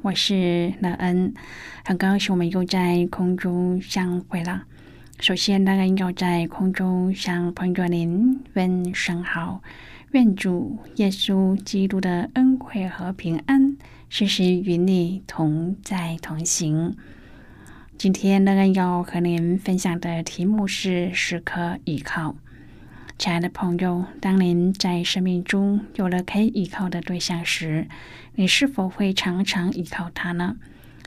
我是乐恩，很高兴我们又在空中相会了。首先，乐恩要在空中向朋友您问声好，愿主耶稣基督的恩惠和平安时时与你同在同行。今天，乐恩要和您分享的题目是时刻依靠。亲爱的朋友，当您在生命中有了可以依靠的对象时，你是否会常常依靠他呢？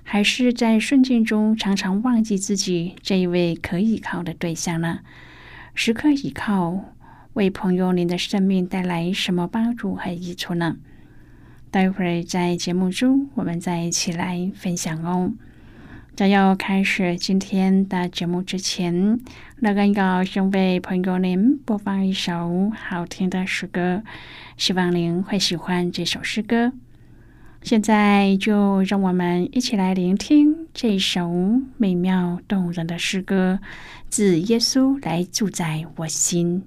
还是在顺境中常常忘记自己这一位可依靠的对象呢？时刻依靠，为朋友您的生命带来什么帮助和益处呢？待会儿在节目中，我们再一起来分享哦。在要开始今天的节目之前，乐恩要先为朋友您播放一首好听的诗歌，希望您会喜欢这首诗歌。现在就让我们一起来聆听这首美妙动人的诗歌，《自耶稣来住在我心》。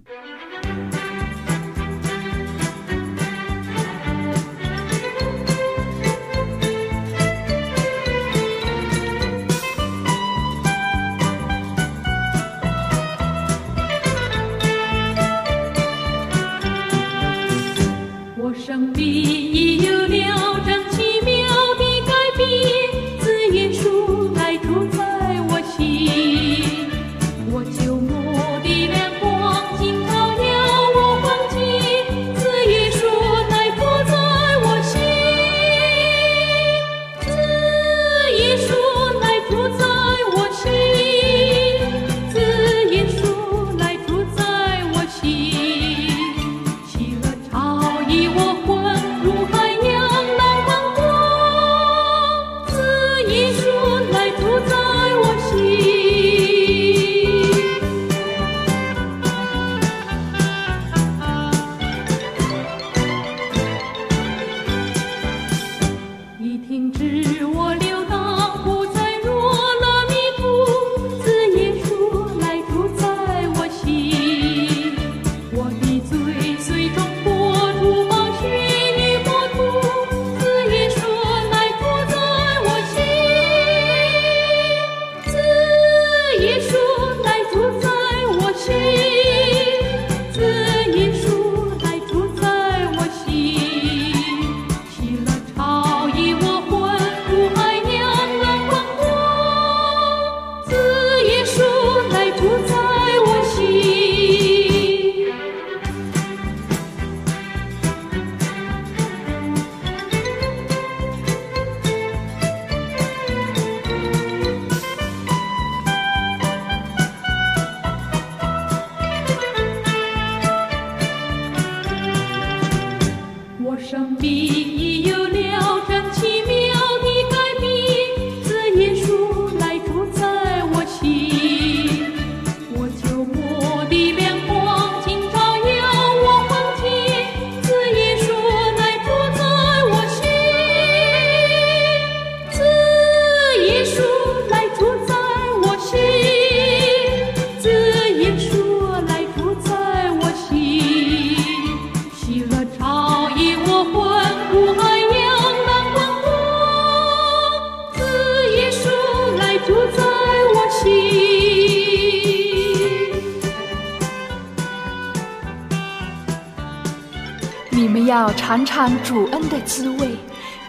尝尝主恩的滋味，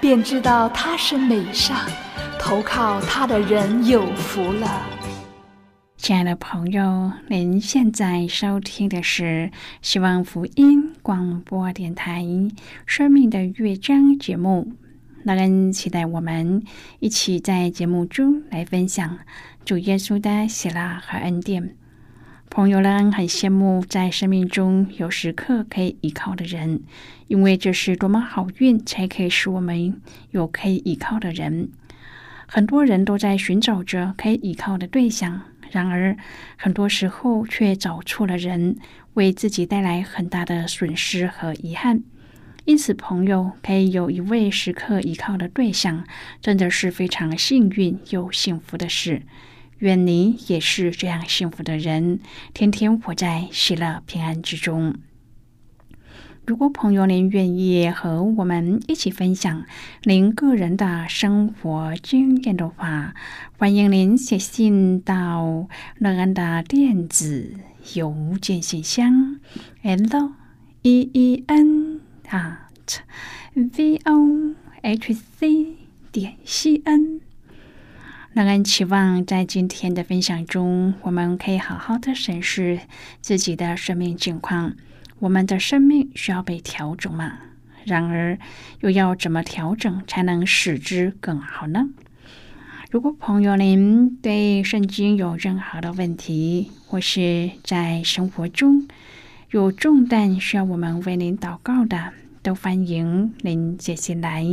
便知道他是美善。投靠他的人有福了。亲爱的朋友，您现在收听的是希望福音广播电台《生命的乐章》节目。那人期待我们一起在节目中来分享主耶稣的喜乐和恩典。朋友们很羡慕在生命中有时刻可以依靠的人，因为这是多么好运，才可以使我们有可以依靠的人。很多人都在寻找着可以依靠的对象，然而很多时候却找错了人，为自己带来很大的损失和遗憾。因此，朋友可以有一位时刻依靠的对象，真的是非常幸运又幸福的事。愿你也是这样幸福的人，天天活在喜乐平安之中。如果朋友您愿意和我们一起分享您个人的生活经验的话，欢迎您写信到乐安的电子邮件信箱：l e e n at v o h c 点 c n。让人期望，在今天的分享中，我们可以好好的审视自己的生命境况。我们的生命需要被调整吗？然而，又要怎么调整才能使之更好呢？如果朋友您对圣经有任何的问题，或是在生活中有重担需要我们为您祷告的，都欢迎您写信来。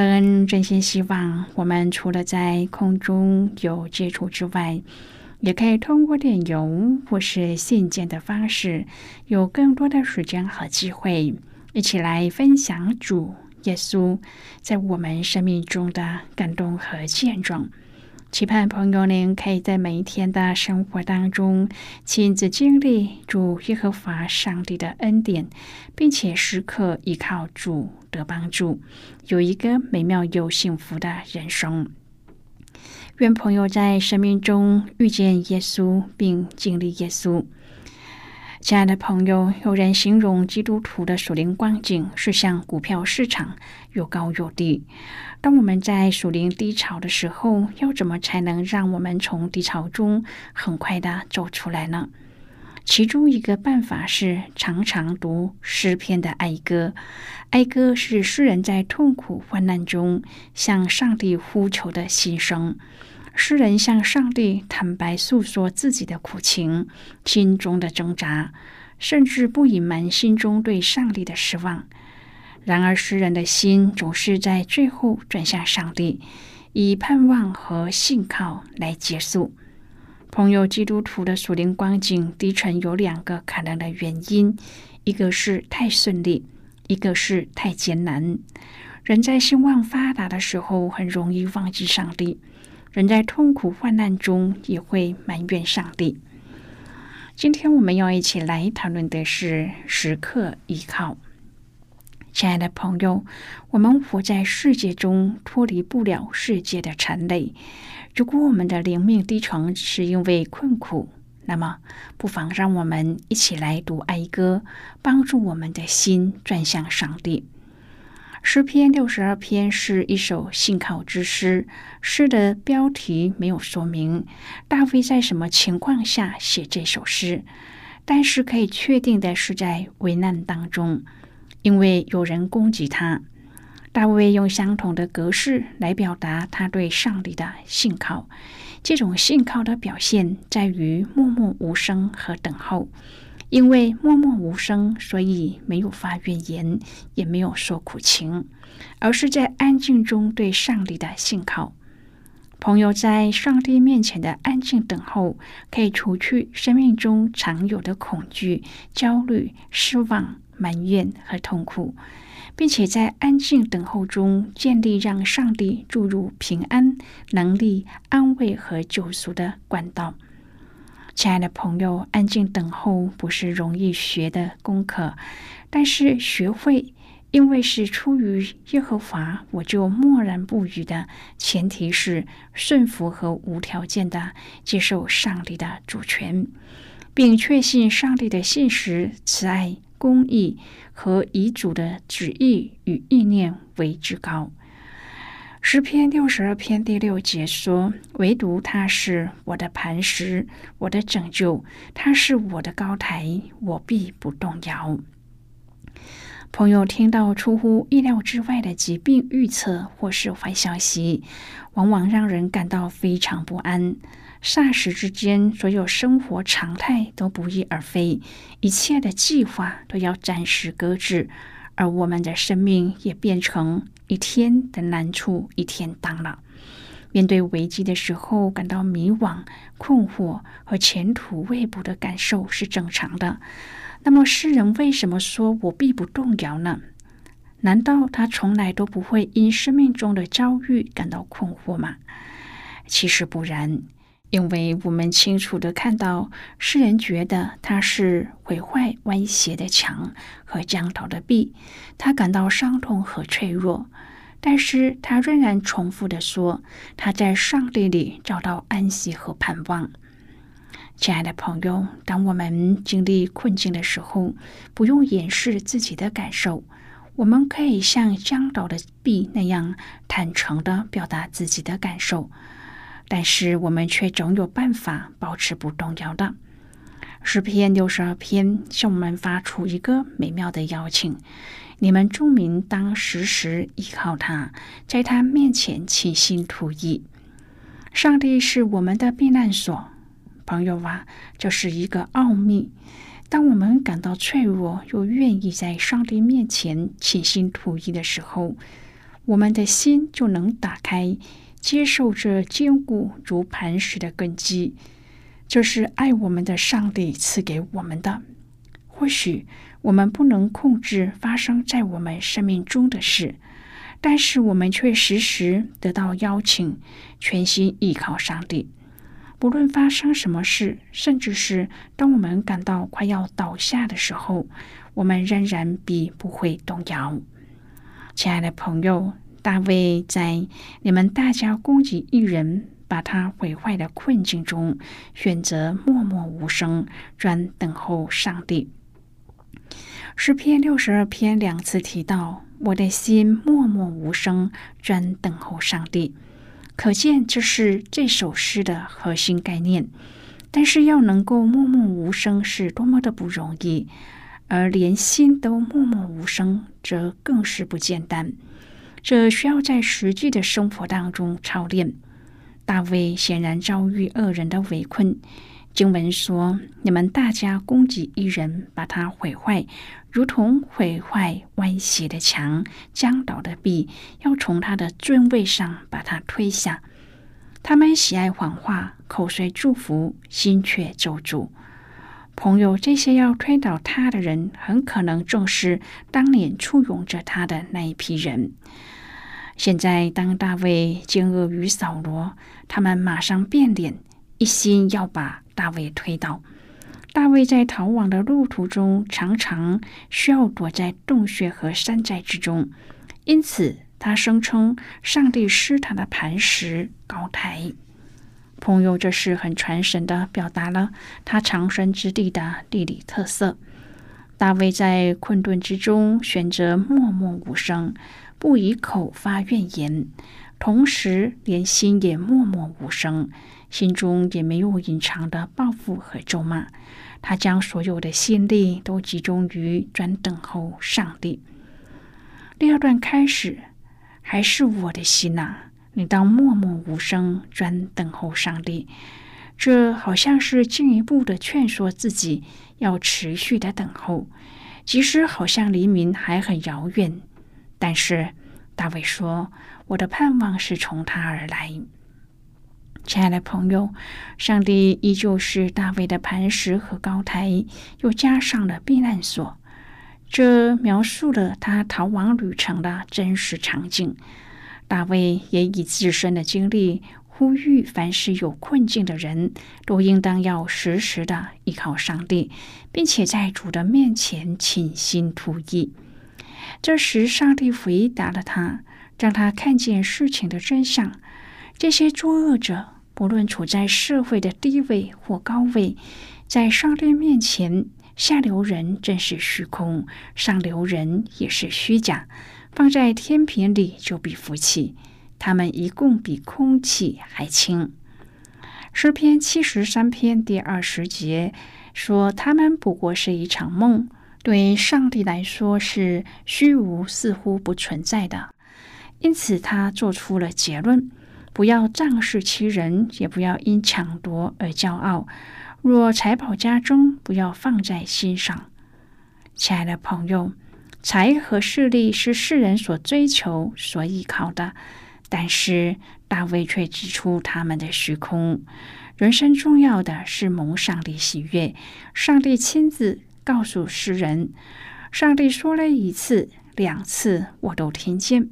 人真心希望，我们除了在空中有接触之外，也可以通过电邮或是信件的方式，有更多的时间和机会，一起来分享主耶稣在我们生命中的感动和见证。期盼朋友您可以在每一天的生活当中亲自经历主耶和华上帝的恩典，并且时刻依靠主得帮助，有一个美妙又幸福的人生。愿朋友在生命中遇见耶稣，并经历耶稣。亲爱的朋友，有人形容基督徒的属灵光景是像股票市场，有高有低。当我们在属灵低潮的时候，要怎么才能让我们从低潮中很快的走出来呢？其中一个办法是常常读诗篇的哀歌。哀歌是诗人在痛苦患难中向上帝呼求的心声。诗人向上帝坦白诉说自己的苦情、心中的挣扎，甚至不隐瞒心中对上帝的失望。然而，诗人的心总是在最后转向上帝，以盼望和信靠来结束。朋友，基督徒的属灵光景低沉有两个可能的原因：一个是太顺利，一个是太艰难。人在兴旺发达的时候，很容易忘记上帝。人在痛苦患难中也会埋怨上帝。今天我们要一起来讨论的是时刻依靠。亲爱的朋友，我们活在世界中，脱离不了世界的尘累。如果我们的灵命低沉是因为困苦，那么不妨让我们一起来读哀歌，帮助我们的心转向上帝。诗篇六十二篇是一首信靠之诗，诗的标题没有说明大卫在什么情况下写这首诗，但是可以确定的是在危难当中，因为有人攻击他。大卫用相同的格式来表达他对上帝的信靠，这种信靠的表现在于默默无声和等候。因为默默无声，所以没有发怨言，也没有说苦情，而是在安静中对上帝的信靠。朋友在上帝面前的安静等候，可以除去生命中常有的恐惧、焦虑、失望、埋怨和痛苦，并且在安静等候中建立让上帝注入平安、能力、安慰和救赎的管道。亲爱的朋友，安静等候不是容易学的功课，但是学会，因为是出于耶和华，我就默然不语的前提是顺服和无条件的接受上帝的主权，并确信上帝的信实、慈爱、公义和遗嘱的旨意与意念为至高。诗篇六十二篇第六节说：“唯独他是我的磐石，我的拯救，他是我的高台，我必不动摇。”朋友听到出乎意料之外的疾病预测或是坏消息，往往让人感到非常不安。霎时之间，所有生活常态都不翼而飞，一切的计划都要暂时搁置，而我们的生命也变成一天的难处一天当了。面对危机的时候，感到迷惘、困惑和前途未卜的感受是正常的。那么，诗人为什么说我必不动摇呢？难道他从来都不会因生命中的遭遇感到困惑吗？其实不然。因为我们清楚的看到，诗人觉得他是毁坏、歪斜的墙和将倒的壁，他感到伤痛和脆弱，但是他仍然重复的说，他在上帝里找到安息和盼望。亲爱的朋友，当我们经历困境的时候，不用掩饰自己的感受，我们可以像将倒的壁那样坦诚的表达自己的感受。但是我们却总有办法保持不动摇的。诗篇六十二篇向我们发出一个美妙的邀请：你们众民当时时依靠他，在他面前倾心吐意。上帝是我们的避难所，朋友啊，这是一个奥秘。当我们感到脆弱，又愿意在上帝面前倾心吐意的时候，我们的心就能打开。接受这坚固如磐石的根基，这是爱我们的上帝赐给我们的。或许我们不能控制发生在我们生命中的事，但是我们却时时得到邀请，全心依靠上帝。不论发生什么事，甚至是当我们感到快要倒下的时候，我们仍然必不会动摇。亲爱的朋友。大卫在你们大家攻击一人，把他毁坏的困境中，选择默默无声，专等候上帝。诗篇六十二篇两次提到“我的心默默无声，专等候上帝”，可见这是这首诗的核心概念。但是要能够默默无声，是多么的不容易，而连心都默默无声，则更是不简单。这需要在实际的生活当中操练。大卫显然遭遇恶人的围困。经文说：“你们大家攻击一人，把他毁坏，如同毁坏歪斜的墙、将倒的壁，要从他的尊位上把他推下。他们喜爱谎话，口虽祝福，心却咒诅。朋友，这些要推倒他的人，很可能正是当年簇拥着他的那一批人。”现在，当大卫见恶于扫罗，他们马上变脸，一心要把大卫推倒。大卫在逃亡的路途中，常常需要躲在洞穴和山寨之中，因此他声称上帝是他的磐石高台。朋友，这是很传神的，表达了他藏身之地的地理特色。大卫在困顿之中选择默默无声。不以口发怨言，同时连心也默默无声，心中也没有隐藏的报复和咒骂。他将所有的心力都集中于专等候上帝。第二段开始，还是我的心呐，你当默默无声，专等候上帝。这好像是进一步的劝说自己要持续的等候，即使好像黎明还很遥远。但是大卫说：“我的盼望是从他而来。”亲爱的朋友，上帝依旧是大卫的磐石和高台，又加上了避难所。这描述了他逃亡旅程的真实场景。大卫也以自身的经历呼吁，凡是有困境的人都应当要时时的依靠上帝，并且在主的面前倾心吐意。这时，上帝回答了他，让他看见事情的真相。这些作恶者，不论处在社会的低位或高位，在上帝面前，下流人正是虚空，上流人也是虚假。放在天平里就比福气。他们一共比空气还轻。诗篇七十三篇第二十节说：“他们不过是一场梦，对上帝来说是虚无，似乎不存在的。”因此，他做出了结论：不要仗势欺人，也不要因抢夺而骄傲。若财宝家中，不要放在心上。亲爱的朋友，财和势力是世人所追求、所依靠的。但是大卫却指出他们的虚空。人生重要的是蒙上帝喜悦。上帝亲自告诉世人：“上帝说了一次、两次，我都听见。”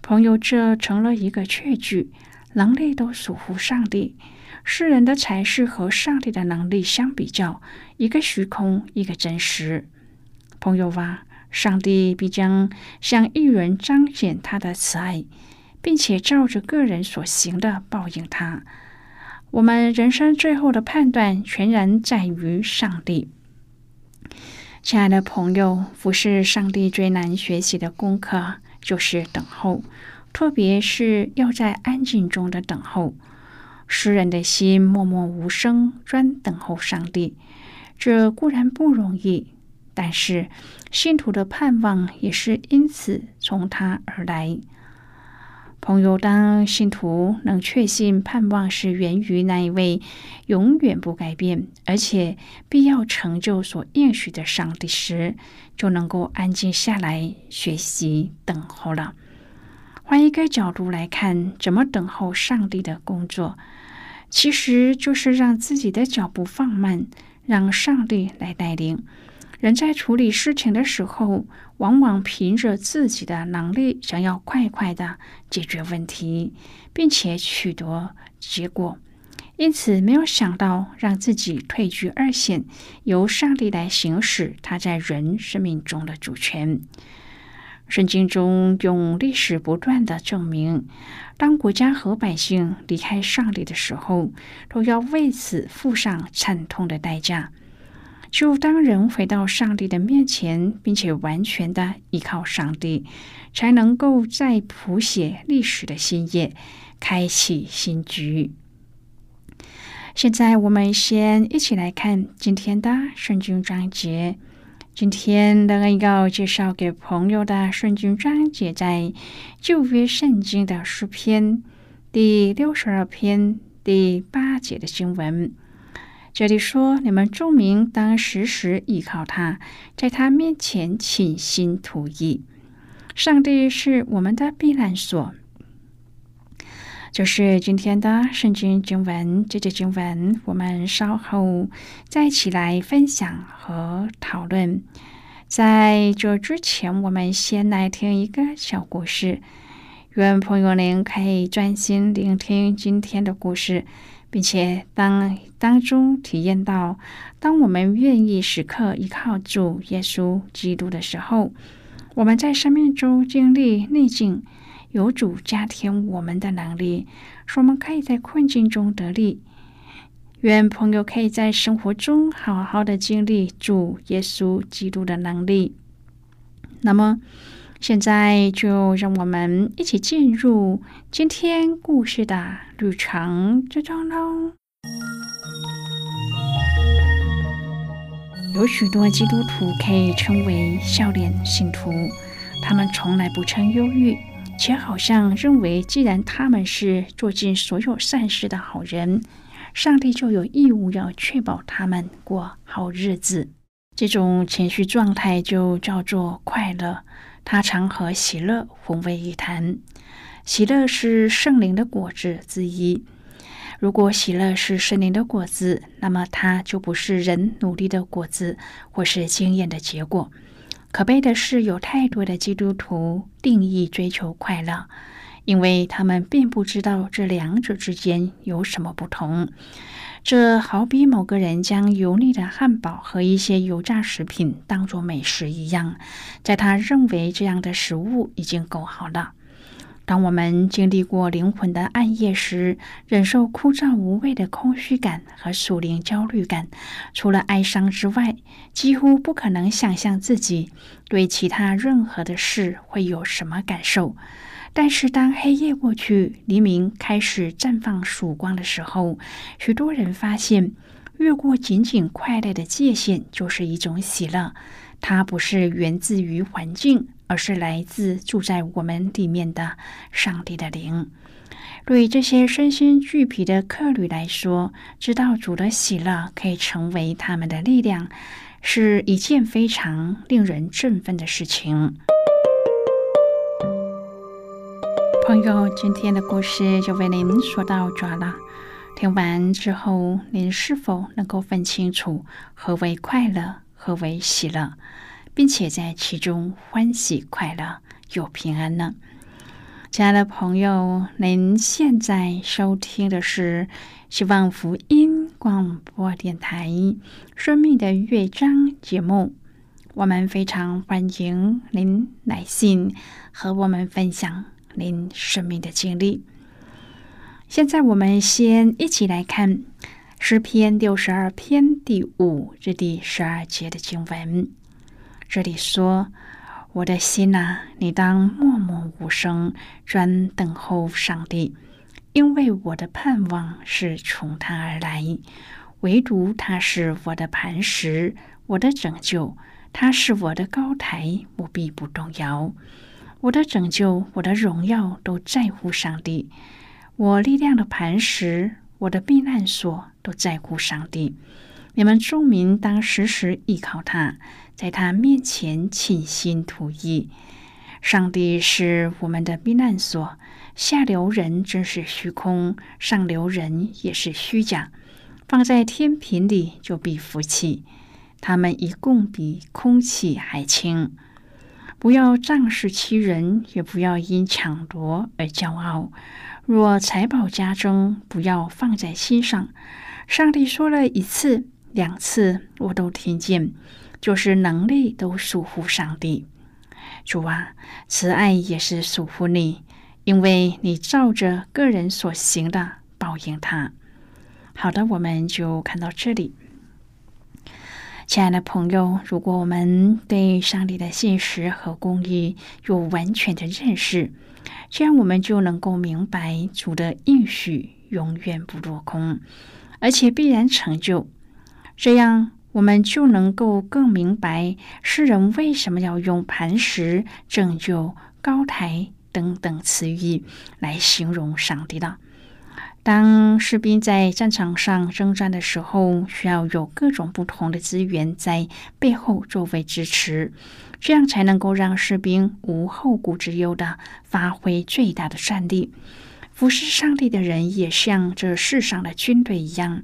朋友，这成了一个确据。能力都属乎上帝。世人的才是和上帝的能力相比较，一个虚空，一个真实。朋友啊，上帝必将向一人彰显他的慈爱。并且照着个人所行的报应他。我们人生最后的判断全然在于上帝。亲爱的朋友，服侍上帝最难学习的功课就是等候，特别是要在安静中的等候。诗人的心默默无声，专等候上帝。这固然不容易，但是信徒的盼望也是因此从他而来。朋友，当信徒能确信盼望是源于那一位永远不改变，而且必要成就所应许的上帝时，就能够安静下来学习等候了。换一个角度来看，怎么等候上帝的工作，其实就是让自己的脚步放慢，让上帝来带领。人在处理事情的时候，往往凭着自己的能力，想要快快的解决问题，并且取得结果，因此没有想到让自己退居二线，由上帝来行使他在人生命中的主权。圣经中用历史不断的证明，当国家和百姓离开上帝的时候，都要为此付上惨痛的代价。就当人回到上帝的面前，并且完全的依靠上帝，才能够再谱写历史的新页，开启新局。现在，我们先一起来看今天的圣经章节。今天的要介绍给朋友的圣经章节，在旧约圣经的诗篇第六十二篇第八节的经文。这里说：“你们众民当时时依靠他，在他面前倾心吐意。上帝是我们的避难所。”就是今天的圣经经文。这节经文我们稍后再一起来分享和讨论。在这之前，我们先来听一个小故事。愿朋友您可以专心聆听今天的故事。并且当当中体验到，当我们愿意时刻依靠主耶稣基督的时候，我们在生命中经历逆境，有主加添我们的能力，说我们可以在困境中得力。愿朋友可以在生活中好好的经历主耶稣基督的能力。那么。现在就让我们一起进入今天故事的旅程之中喽。有许多基督徒可以称为笑脸信徒，他们从来不曾忧郁，且好像认为，既然他们是做尽所有善事的好人，上帝就有义务要确保他们过好日子。这种情绪状态就叫做快乐。他常和喜乐混为一谈。喜乐是圣灵的果子之一。如果喜乐是圣灵的果子，那么它就不是人努力的果子，或是经验的结果。可悲的是，有太多的基督徒定义追求快乐，因为他们并不知道这两者之间有什么不同。这好比某个人将油腻的汉堡和一些油炸食品当作美食一样，在他认为这样的食物已经够好了。当我们经历过灵魂的暗夜时，忍受枯燥无味的空虚感和属灵焦虑感，除了哀伤之外，几乎不可能想象自己对其他任何的事会有什么感受。但是当黑夜过去，黎明开始绽放曙光的时候，许多人发现，越过仅仅快乐的界限，就是一种喜乐。它不是源自于环境，而是来自住在我们里面的上帝的灵。对这些身心俱疲的客旅来说，知道主的喜乐可以成为他们的力量，是一件非常令人振奋的事情。朋友，今天的故事就为您说到这了。听完之后，您是否能够分清楚何为快乐？何为喜乐，并且在其中欢喜快乐有平安呢？亲爱的朋友，您现在收听的是希望福音广播电台《生命的乐章》节目。我们非常欢迎您来信和我们分享您生命的经历。现在，我们先一起来看。诗篇六十二篇第五至第十二节的经文，这里说：“我的心呐，你当默默无声，专等候上帝，因为我的盼望是从他而来。唯独他是我的磐石，我的拯救，他是我的高台，我必不动摇。我的拯救，我的荣耀，都在乎上帝，我力量的磐石。”我的避难所都在乎上帝，你们众民当时时依靠他，在他面前倾心吐意。上帝是我们的避难所，下流人真是虚空，上流人也是虚假。放在天平里就必服气，他们一共比空气还轻。不要仗势欺人，也不要因抢夺而骄傲。若财宝家中，不要放在心上。上帝说了一次、两次，我都听见，就是能力都属乎上帝。主啊，慈爱也是属乎你，因为你照着个人所行的报应他。好的，我们就看到这里。亲爱的朋友，如果我们对上帝的现实和公义有完全的认识，这样我们就能够明白主的应许永远不落空，而且必然成就。这样我们就能够更明白诗人为什么要用磐石、拯救、高台等等词语来形容上帝了。当士兵在战场上征战的时候，需要有各种不同的资源在背后作为支持。这样才能够让士兵无后顾之忧的发挥最大的战力。服侍上帝的人也像这世上的军队一样，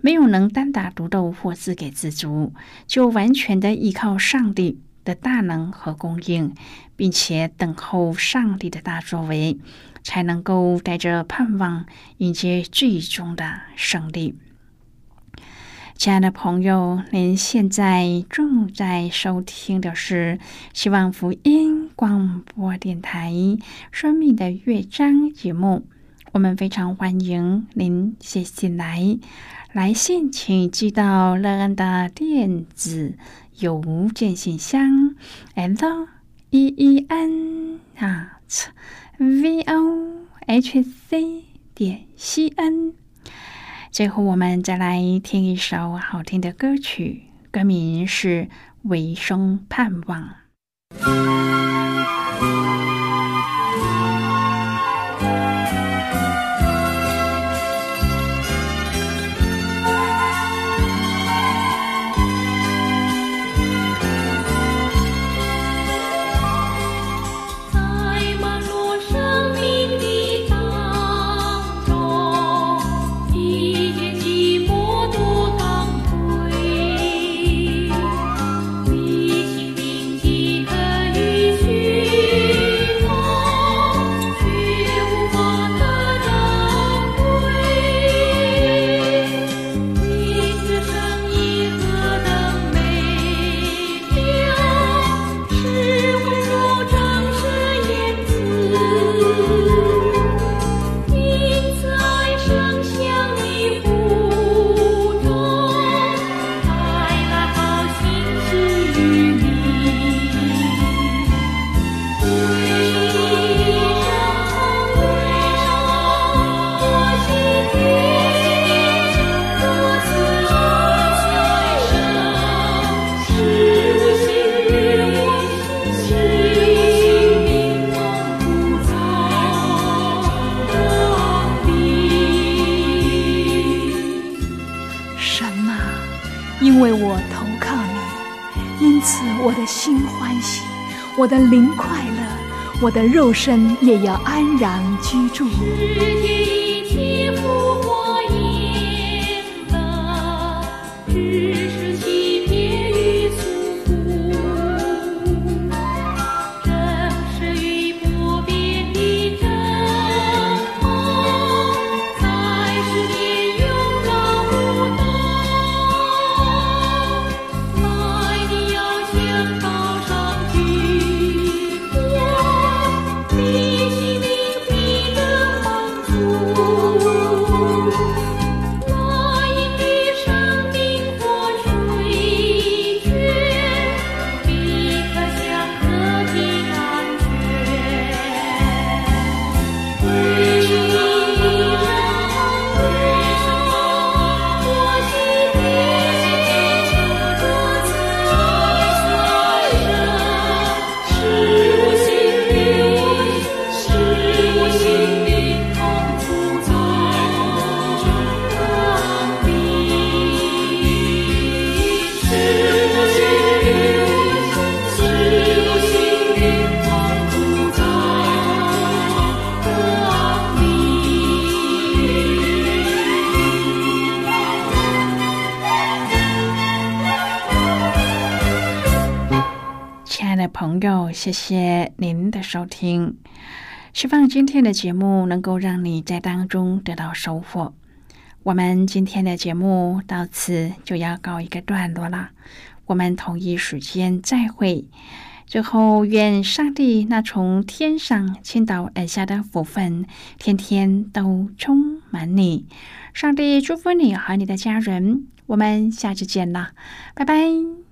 没有能单打独斗或自给自足，就完全的依靠上帝的大能和供应，并且等候上帝的大作为，才能够带着盼望迎接最终的胜利。亲爱的朋友，您现在正在收听的是希望福音广播电台《生命的乐章》节目。我们非常欢迎您写信来，来信请寄到乐安的电子邮件信箱：l e e n at v o h c 点 c n。最后，我们再来听一首好听的歌曲，歌名是《唯生盼望》。因为我投靠你，因此我的心欢喜，我的灵快乐，我的肉身也要安然居住。谢谢您的收听。希望今天的节目能够让你在当中得到收获。我们今天的节目到此就要告一个段落了。我们同一时间再会。最后，愿上帝那从天上倾倒而下的福分，天天都充满你。上帝祝福你和你的家人。我们下次见了，拜拜。